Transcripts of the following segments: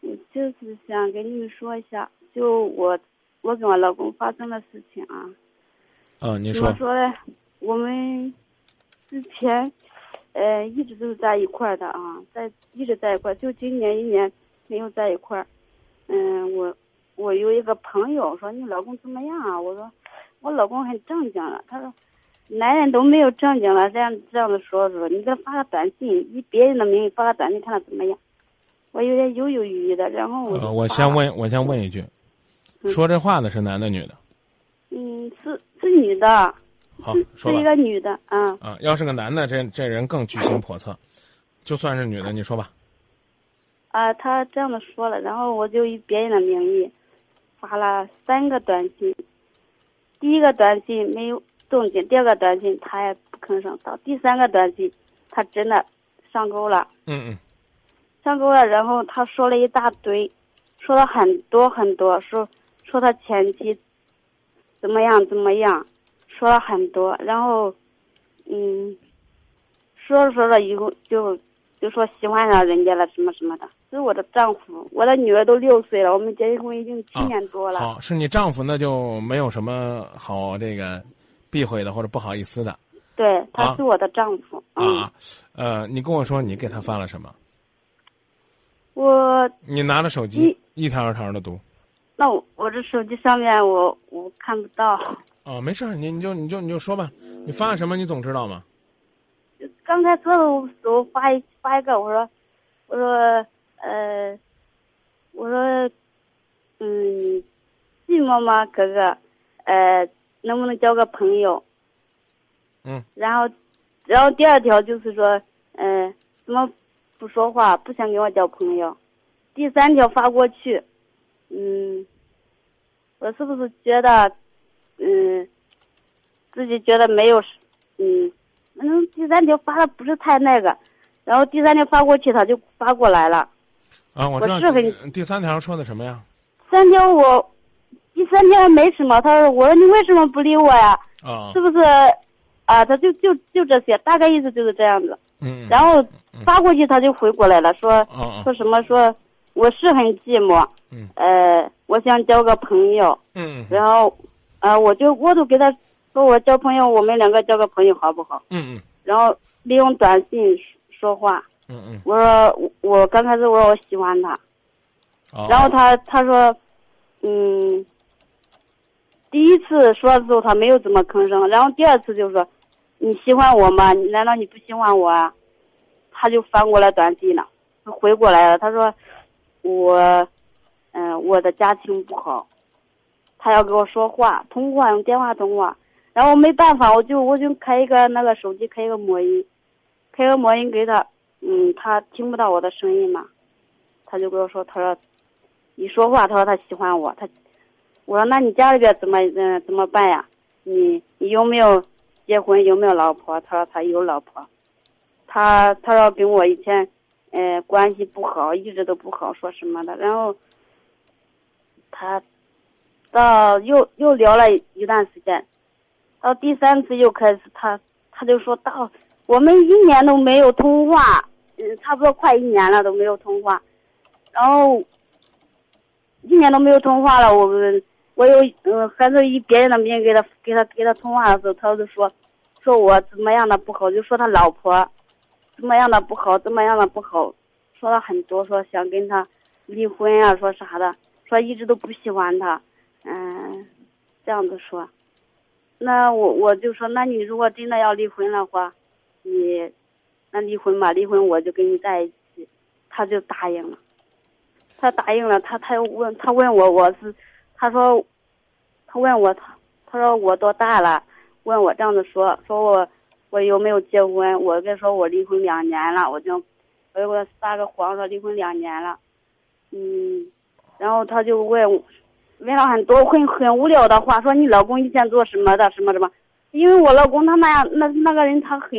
我就是想跟你们说一下，就我我跟我老公发生的事情啊。啊，你说。说呢？我们之前呃一直都是在一块儿的啊，在一直在一块，就今年一年没有在一块儿。嗯，我我有一个朋友说你老公怎么样啊？我说我老公很正经了。他说男人都没有正经了，这样这样子说说，你给他发个短信，以别人的名义发个短信，看他怎么样。我有点犹犹豫豫的，然后我呃，我，先问，我先问一句，嗯说这话的是男的女的？嗯，是是女的，好是一。个女的，啊。啊，要是个男的，这这人更居心叵测。就算是女的，你说吧。啊，他这样的说了，然后我就以别人的名义发了三个短信。第一个短信没有动静，第二个短信他也不吭声，到第三个短信他真的上钩了，嗯嗯上钩了，然后他说了一大堆，说了很多很多，说说他前妻怎么样怎么样，说了很多，然后嗯，说着说着以后就就说喜欢上人家了什么什么的。这是我的丈夫，我的女儿都六岁了，我们结婚已经七啊年多了。好，是你丈夫，那就没有什么好这个避讳的或者不好意思的对，他啊是我的丈夫。嗯，啊。呃，你跟我说你给他发了什么？我你拿着手机一条一条的读。那我我这手机上面我我看不到。哦，没事儿，你你就你就你就说吧，你发了什么你总知道吗？刚开车的时候发一发一个，我说我说呃，我说嗯，寂寞吗，哥哥？呃，能不能交个朋友？嗯。然后，然后第二条就是说，呃，怎么不说话，不想跟我交朋友？第三条发过去，嗯，我是不是觉得，嗯，自己觉得没有，嗯。嗯，第三条发的不是太那个，然后第三条发过去，他就发过来了。啊，我知道我是很第三条说的什么呀？三条我，第三条没什么，他说我说你为什么不理我呀？啊是，不是？啊，他就就就这些，大概意思就是这样子。嗯，然后发过去他就回过来了，说啊啊，说什么说我是很寂寞，嗯呃，我想交个朋友，嗯嗯然后，呃，我就我都给他说我交朋友，我们两个交个朋友好不好？嗯嗯然后利用短信说话。嗯嗯我说我我刚开始我说我喜欢他，嗯，然后他他说，嗯，第一次说的时候他没有怎么吭声，然后第二次就说，你喜欢我吗？难道你不喜欢我啊？他就翻过来短信了，他回过来了，他说，我，嗯、我的家庭不好，他要跟我说话，通话用电话通话，然后没办法，我就我就开一个那个手机开一个魔音，开个魔音给他，嗯，他听不到我的声音嘛，他就跟我说，他说，一说话，他说他喜欢我，他，我说那你家里边怎么嗯怎么办呀？你你有没有结婚？有没有老婆？他说他有老婆，他他说跟我以前，呃关系不好，一直都不好，说什么的，然后，他，到又又聊了一段时间，到第三次又开始他他就说到我们一年都没有通话，嗯，差不多快一年了都没有通话，然后一年都没有通话了，我们我有嗯，还是以别人的名义给他给他给他通话的时候，他就说说我怎么样的不好，就说他老婆怎么样的不好，怎么样的不好，说了很多，说想跟他离婚啊，说啥的，说一直都不喜欢他，嗯，这样子说。那我我就说，那你如果真的要离婚的话，你那离婚吧，离婚我就跟你在一起。他就答应了，他答应了，他他又问他问我我是，他说，他问我他他说我多大了，问我这样子说说我我有没有结婚，我跟他说我离婚两年了，我就我就给他撒个谎说离婚两年了，嗯，然后他就问问了很多很很无聊的话，说你老公以前做什么的什么什么，因为我老公他那样那那个人他很，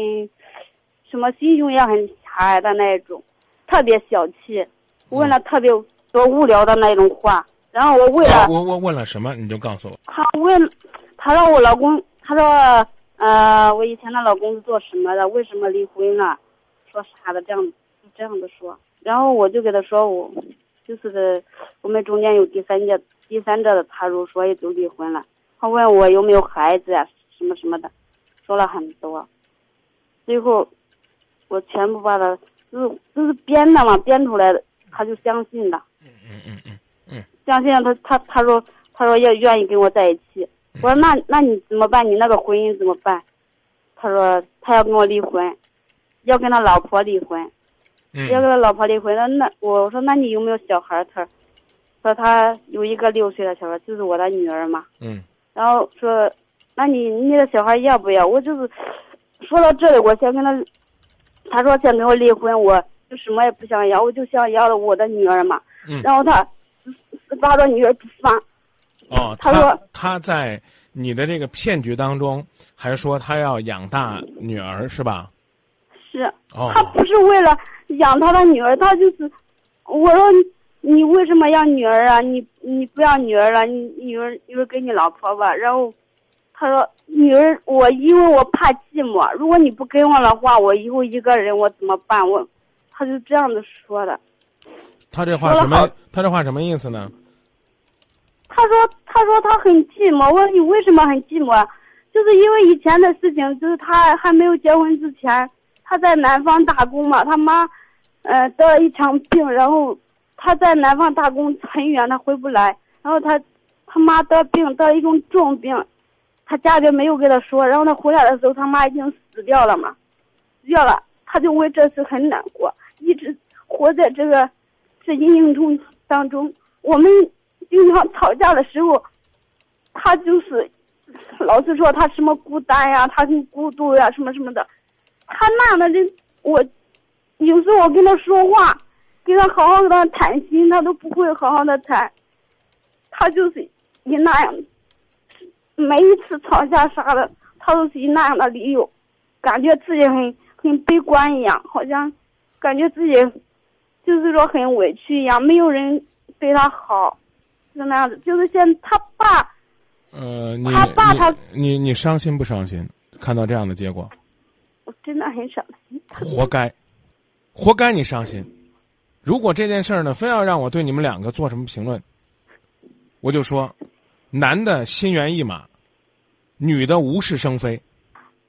什么心胸也很狭隘的那一种，特别小气，问了特别多无聊的那种话，然后我为了。我我问了什么，你就告诉我。他问，他让我老公，他说，呃，我以前的老公是做什么的？为什么离婚了？说啥的？这样，这样的说。然后我就给他说，我，就是的我们中间有第三者第三者的插入，所以就离婚了。他问我有没有孩子呀、什么什么的，说了很多。最后我全部把他就是就是编的嘛，编出来的，他就相信了。嗯嗯嗯嗯相信他他他说他说要愿意跟我在一起。我说那那你怎么办？你那个婚姻怎么办？他说他要跟我离婚，要跟他老婆离婚。嗯要跟他老婆离婚，那那我说那你有没有小孩？他说他有一个六岁的小孩，就是我的女儿嘛。嗯然后说，那你你的小孩要不要？我就是说到这里，我先跟他，他说想跟我离婚，我就什么也不想要，我就想要了我的女儿嘛。嗯然后他拉着女儿不放，哦，他说他在你的这个骗局当中，还说他要养大女儿是吧？是哦他不是为了养他的女儿，他就是我说你你为什么要女儿啊？你你不要女儿了，你女儿女儿给你老婆吧。然后他说女儿我因为我怕寂寞，如果你不跟我的话，我以后一个人我怎么办？我他就这样子说的。他这话什么？他这话什么意思呢？他说他说他很寂寞，我说你为什么很寂寞啊？就是因为以前的事情，就是他还没有结婚之前，他在南方打工嘛，他妈，呃，得了一场病，然后他在南方打工很远，他回不来，然后他他妈得病，得了一种重病，他家里没有跟他说，然后他回来的时候，他妈已经死掉了嘛，死掉了，他就为这事很难过，一直活在这个这阴影中当中。我们经常吵架的时候，他就是老是说他什么孤单呀，他很孤独呀，什么什么的。他那样的人，我有时候我跟他说话，跟他好好的谈心，他都不会好好的谈。他就是以那样，每一次吵架啥的，他都是以那样的理由，感觉自己很很悲观一样，好像感觉自己就是说很委屈一样，没有人对他好，是那样子。就是现他爸，呃，你他爸他你你你伤心不伤心？看到这样的结果，我真的很伤心。活该，活该你伤心。如果这件事儿呢，非要让我对你们两个做什么评论，我就说，男的心猿意马，女的无事生非。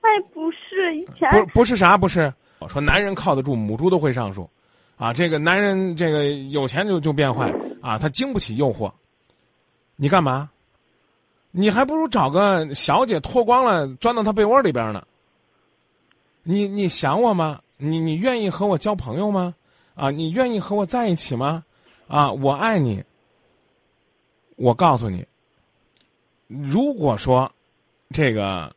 哎不是以前不不是啥不是，我说男人靠得住，母猪都会上树，啊，这个男人这个有钱就就变坏啊，他经不起诱惑。你干嘛？你还不如找个小姐脱光了钻到他被窝里边呢。你你想我吗？你你愿意和我交朋友吗？啊，你愿意和我在一起吗？啊，我爱你。我告诉你，如果说这个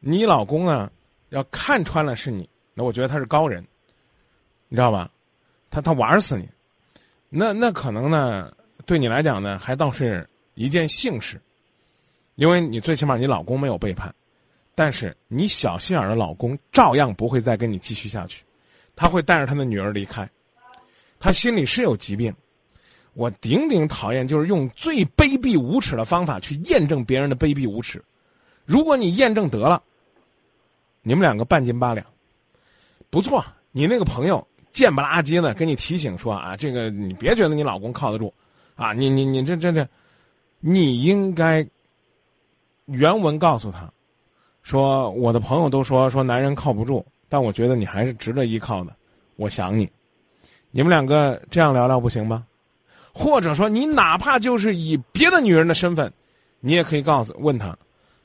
你老公呢，要看穿了是你，那我觉得他是高人，你知道吧？他他玩死你，那那可能呢，对你来讲呢，还倒是一件幸事，因为你最起码你老公没有背叛，但是你小心眼的老公照样不会再跟你继续下去，他会带着他的女儿离开，他心里是有疾病。我顶顶讨厌就是用最卑鄙无耻的方法去验证别人的卑鄙无耻。如果你验证得了，你们两个半斤八两，不错。你那个朋友贱不拉几的跟你提醒说啊，这个你别觉得你老公靠得住，啊，你你你这这这，你应该原文告诉他，说我的朋友都说说男人靠不住，但我觉得你还是值得依靠的，我想你。你们两个这样聊聊不行吗？或者说，你哪怕就是以别的女人的身份，你也可以告诉问他，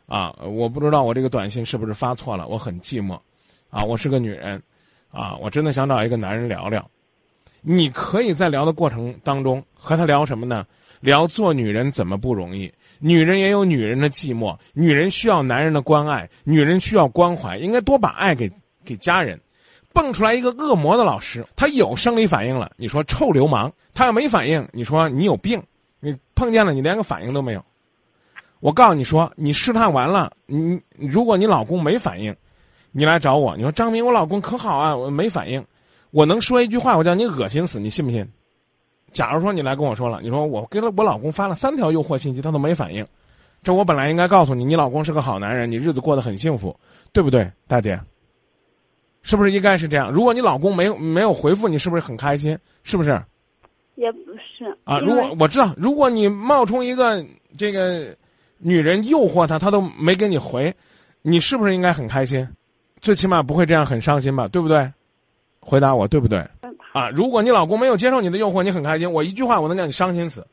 啊，我不知道我这个短信是不是发错了，我很寂寞，啊，我是个女人，啊，我真的想找一个男人聊聊。你可以在聊的过程当中和他聊什么呢？聊做女人怎么不容易，女人也有女人的寂寞，女人需要男人的关爱，女人需要关怀，应该多把爱给给家人。蹦出来一个恶魔的老师，他有生理反应了，你说臭流氓；他要没反应，你说你有病。你碰见了，你连个反应都没有。我告诉你说，你试探完了，你如果你老公没反应，你来找我，你说张明，我老公可好啊，我没反应，我能说一句话，我叫你恶心死，你信不信？假如说你来跟我说了，你说我给了我老公发了三条诱惑信息，他都没反应，这我本来应该告诉你，你老公是个好男人，你日子过得很幸福，对不对，大姐？是不是应该是这样？如果你老公没有没有回复你，是不是很开心？是不是？也不是啊。如果我知道，如果你冒充一个这个女人诱惑他，他都没给你回，你是不是应该很开心？最起码不会这样很伤心吧？对不对？回答我对不对？啊，如果你老公没有接受你的诱惑，你很开心，我一句话我能让你伤心死。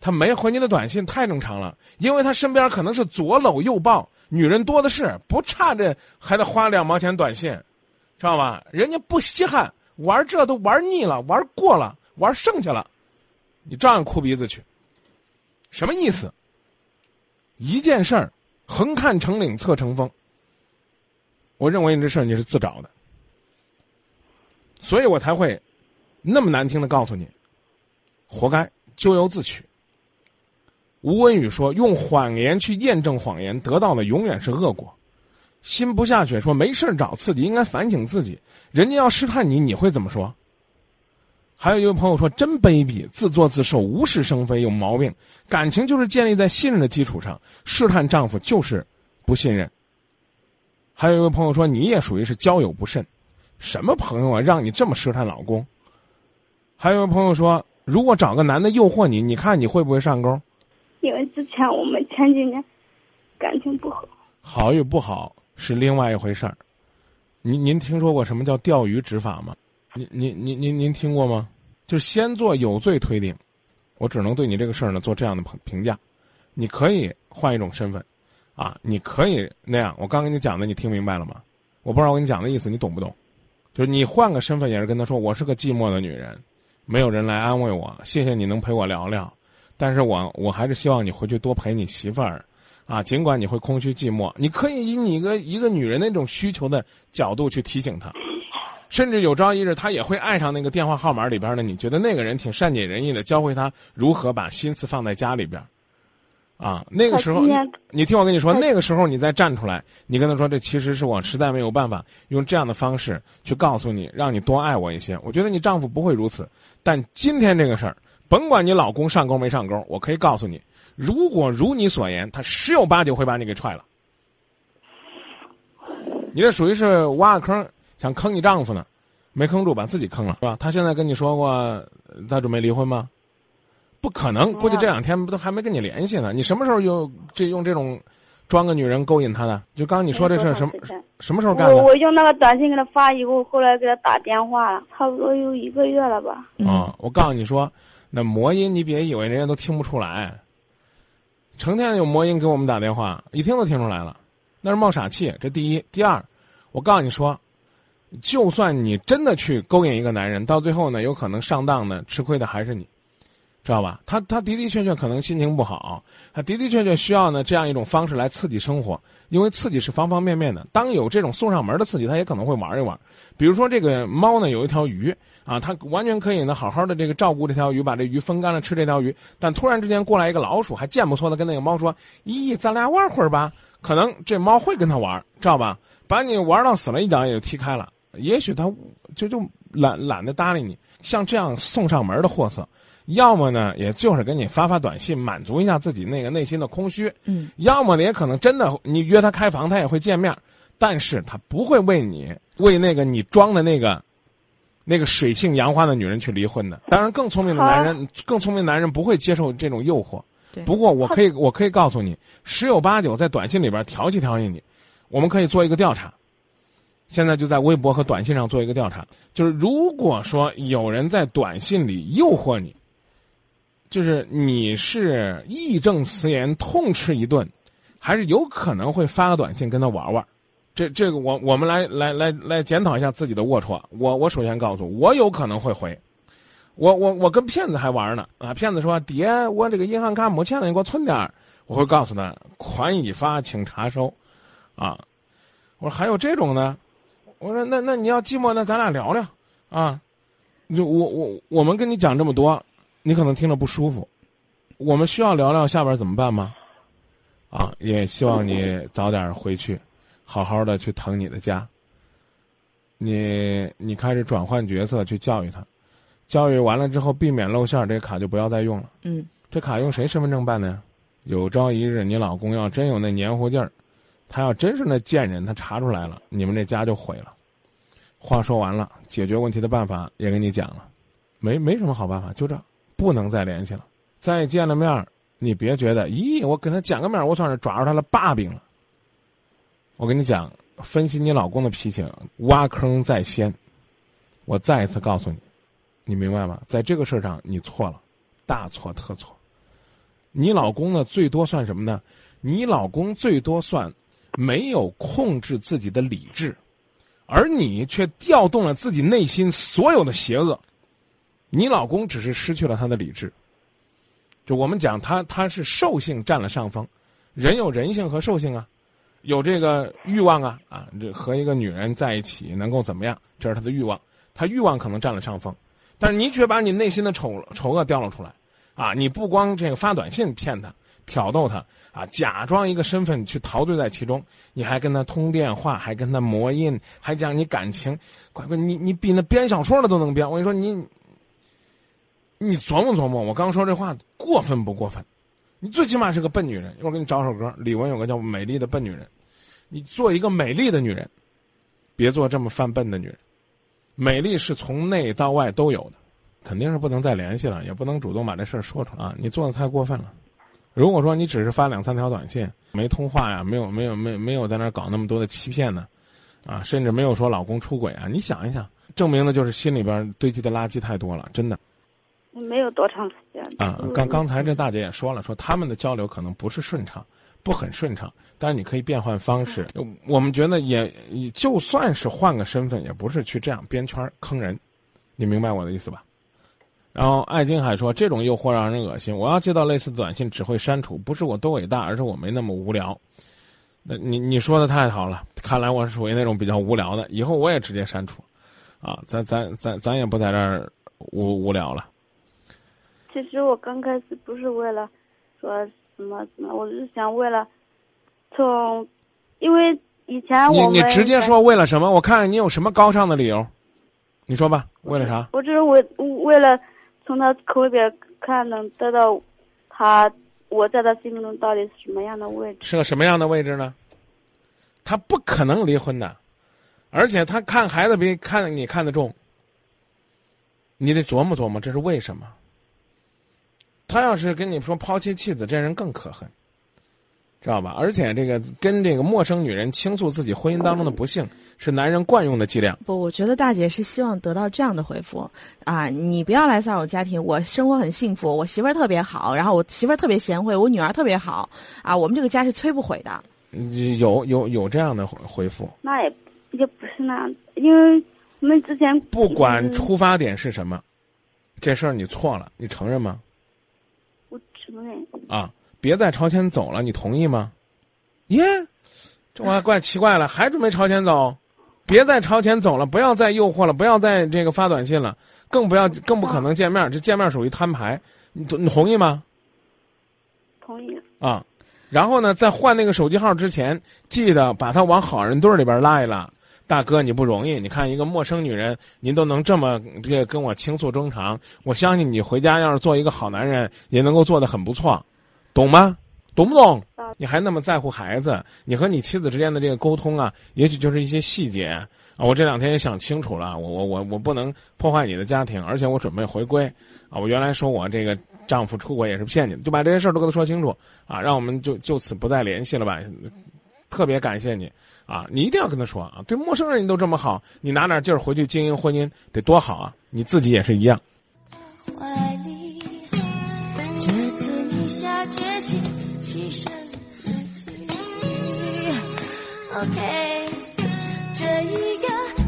他没回你的短信太正常了，因为他身边可能是左搂右抱，女人多的是，不差这还得花两毛钱短信，知道吧？人家不稀罕，玩这都玩腻了，玩过了，玩剩下了，你照样哭鼻子去。什么意思？一件事儿，横看成岭侧成峰。我认为你这事儿你是自找的，所以我才会那么难听的告诉你，活该，咎由自取。吴文宇说：“用谎言去验证谎言，得到的永远是恶果。”心不下雪说：“没事找刺激，应该反省自己。人家要试探你，你会怎么说？”还有一位朋友说：“真卑鄙，自作自受，无事生非，有毛病。感情就是建立在信任的基础上，试探丈夫就是不信任。”还有一位朋友说：“你也属于是交友不慎，什么朋友啊，让你这么试探老公？”还有一位朋友说：“如果找个男的诱惑你，你看你会不会上钩？”因为之前我们前几年感情不好，好与不好是另外一回事儿。您您听说过什么叫钓鱼执法吗？您您您您您听过吗？就是先做有罪推定，我只能对你这个事儿呢做这样的评评价。你可以换一种身份，啊，你可以那样。我刚跟你讲的，你听明白了吗？我不知道我跟你讲的意思，你懂不懂？就是你换个身份，也是跟他说，我是个寂寞的女人，没有人来安慰我，谢谢你能陪我聊聊。但是我我还是希望你回去多陪你媳妇儿，啊，尽管你会空虚寂寞，你可以以你一个一个女人那种需求的角度去提醒她，甚至有朝一日她也会爱上那个电话号码里边的你，觉得那个人挺善解人意的，教会她如何把心思放在家里边，啊，那个时候你听我跟你说，那个时候你再站出来，你跟他说，这其实是我实在没有办法用这样的方式去告诉你，让你多爱我一些。我觉得你丈夫不会如此，但今天这个事儿。甭管你老公上钩没上钩，我可以告诉你，如果如你所言，他十有八九会把你给踹了。你这属于是挖个坑，想坑你丈夫呢，没坑住，把自己坑了，是吧？他现在跟你说过他准备离婚吗？不可能，估计这两天不都还没跟你联系呢。你什么时候用这用这种装个女人勾引他的？就刚刚你说这事儿什么什么时候干的？我我用那个短信给他发以后，后来给他打电话了，差不多有一个月了吧。啊、我告诉你说，那魔音你别以为人家都听不出来，成天有魔音给我们打电话，一听都听出来了，那是冒傻气。这第一，第二，我告诉你说，就算你真的去勾引一个男人，到最后呢，有可能上当的，吃亏的还是你。知道吧？他他的的确确可能心情不好，他的的确确需要呢这样一种方式来刺激生活，因为刺激是方方面面的。当有这种送上门的刺激，他也可能会玩一玩。比如说这个猫呢有一条鱼啊，它完全可以呢好好的这个照顾这条鱼，把这鱼风干了吃这条鱼。但突然之间过来一个老鼠，还贱不错的跟那个猫说：“咦，咱俩玩会儿吧。”可能这猫会跟他玩，知道吧？把你玩到死了，一脚也就踢开了。也许他就就懒懒得搭理你。像这样送上门的货色。要么呢，也就是给你发发短信，满足一下自己那个内心的空虚。嗯，要么呢，也可能真的你约他开房，他也会见面，但是他不会为你为那个你装的那个那个水性杨花的女人去离婚的。当然，更聪明的男人，更聪明的男人不会接受这种诱惑。对不过我可以，我可以告诉你，十有八九在短信里边调戏调戏你。我们可以做一个调查，现在就在微博和短信上做一个调查，就是如果说有人在短信里诱惑你。就是你是义正辞严痛斥一顿，还是有可能会发个短信跟他玩玩？这这个我我们来来来来检讨一下自己的龌龊。我我首先告诉我有可能会回，我我我跟骗子还玩呢啊！骗子说爹，我这个银行卡没钱了，你给我存点儿。我会告诉他款已发，请查收，啊！我说还有这种呢，我说那那你要寂寞，那咱俩聊聊啊！就我我我们跟你讲这么多。你可能听着不舒服，我们需要聊聊下边怎么办吗？啊，也希望你早点回去，好好的去疼你的家。你你开始转换角色去教育他，教育完了之后避免露馅儿，这个卡就不要再用了。嗯，这卡用谁身份证办的呀？有朝一日你老公要真有那黏糊劲儿，他要真是那贱人，他查出来了，你们这家就毁了。话说完了，解决问题的办法也给你讲了。没没什么好办法，就这，不能再联系了。再见了面儿，你别觉得，咦，我跟他见个面，我算是抓住他的把柄了。我跟你讲，分析你老公的脾气，挖坑在先。我再一次告诉你，你明白吗？在这个事儿上，你错了，大错特错。你老公呢，最多算什么呢？你老公最多算没有控制自己的理智，而你却调动了自己内心所有的邪恶。你老公只是失去了他的理智。就我们讲，他他是兽性占了上风，人有人性和兽性啊。有这个欲望啊啊，这和一个女人在一起能够怎么样？这是他的欲望，他欲望可能占了上风，但是你却把你内心的丑丑恶掉了出来，啊！你不光这个发短信骗他、挑逗他啊，假装一个身份去陶醉在其中，你还跟他通电话，还跟他磨印，还讲你感情，乖乖，你你比那编小说的都能编。我跟你说，你你琢磨琢磨，我刚说这话过分不过分？你最起码是个笨女人，一会儿给你找首歌。李玟有个叫《美丽的笨女人》，你做一个美丽的女人，别做这么犯笨的女人。美丽是从内到外都有的，肯定是不能再联系了，也不能主动把这事儿说出来啊！你做的太过分了。如果说你只是发两三条短信，没通话呀，没有没有没没有在那搞那么多的欺骗呢，啊，甚至没有说老公出轨啊，你想一想，证明的就是心里边堆积的垃圾太多了，真的。没有多长时间啊！刚刚才这大姐也说了，说他们的交流可能不是顺畅，不很顺畅。但是你可以变换方式。我们觉得也，就算是换个身份，也不是去这样编圈坑人。你明白我的意思吧？然后艾金海说，这种诱惑让人恶心。我要接到类似的短信，只会删除。不是我多伟大，而是我没那么无聊。那你你说的太好了，看来我是属于那种比较无聊的。以后我也直接删除，啊，咱咱咱咱也不在这儿无无聊了。其实我刚开始不是为了说什么什么，我是想为了从，因为以前我你你直接说为了什么？我看看你有什么高尚的理由，你说吧，为了啥？我就是为为了从他口里边看能得到他我在他心目中到底是什么样的位置？是个什么样的位置呢？他不可能离婚的，而且他看孩子比看你看得重，你得琢磨琢磨这是为什么。他要是跟你说抛妻弃子，这人更可恨，知道吧？而且这个跟这个陌生女人倾诉自己婚姻当中的不幸，是男人惯用的伎俩。不，我觉得大姐是希望得到这样的回复啊！你不要来骚扰家庭，我生活很幸福，我媳妇儿特别好，然后我媳妇儿特别贤惠，我女儿特别好啊！我们这个家是摧不毁的。有有有这样的回回复？那也也不是那样，因为我们之前不管出发点是什么，这事儿你错了，你承认吗？啊！别再朝前走了，你同意吗？耶，这我还怪奇怪了，还准备朝前走？别再朝前走了，不要再诱惑了，不要再这个发短信了，更不要，更不可能见面。这见面属于摊牌，你你同意吗？同意。啊，然后呢，在换那个手机号之前，记得把他往好人堆里边拉一拉。大哥，你不容易。你看一个陌生女人，您都能这么这个跟我倾诉衷肠，我相信你回家要是做一个好男人，也能够做得很不错，懂吗？懂不懂？你还那么在乎孩子？你和你妻子之间的这个沟通啊，也许就是一些细节啊。我这两天也想清楚了，我我我我不能破坏你的家庭，而且我准备回归啊。我原来说我这个丈夫出轨也是骗你的，就把这些事儿都跟他说清楚啊，让我们就就此不再联系了吧。特别感谢你。啊，你一定要跟他说啊！对陌生人你都这么好，你拿点劲儿回去经营婚姻得多好啊！你自己也是一样。这次你下决心牺牲自己，OK，这一个。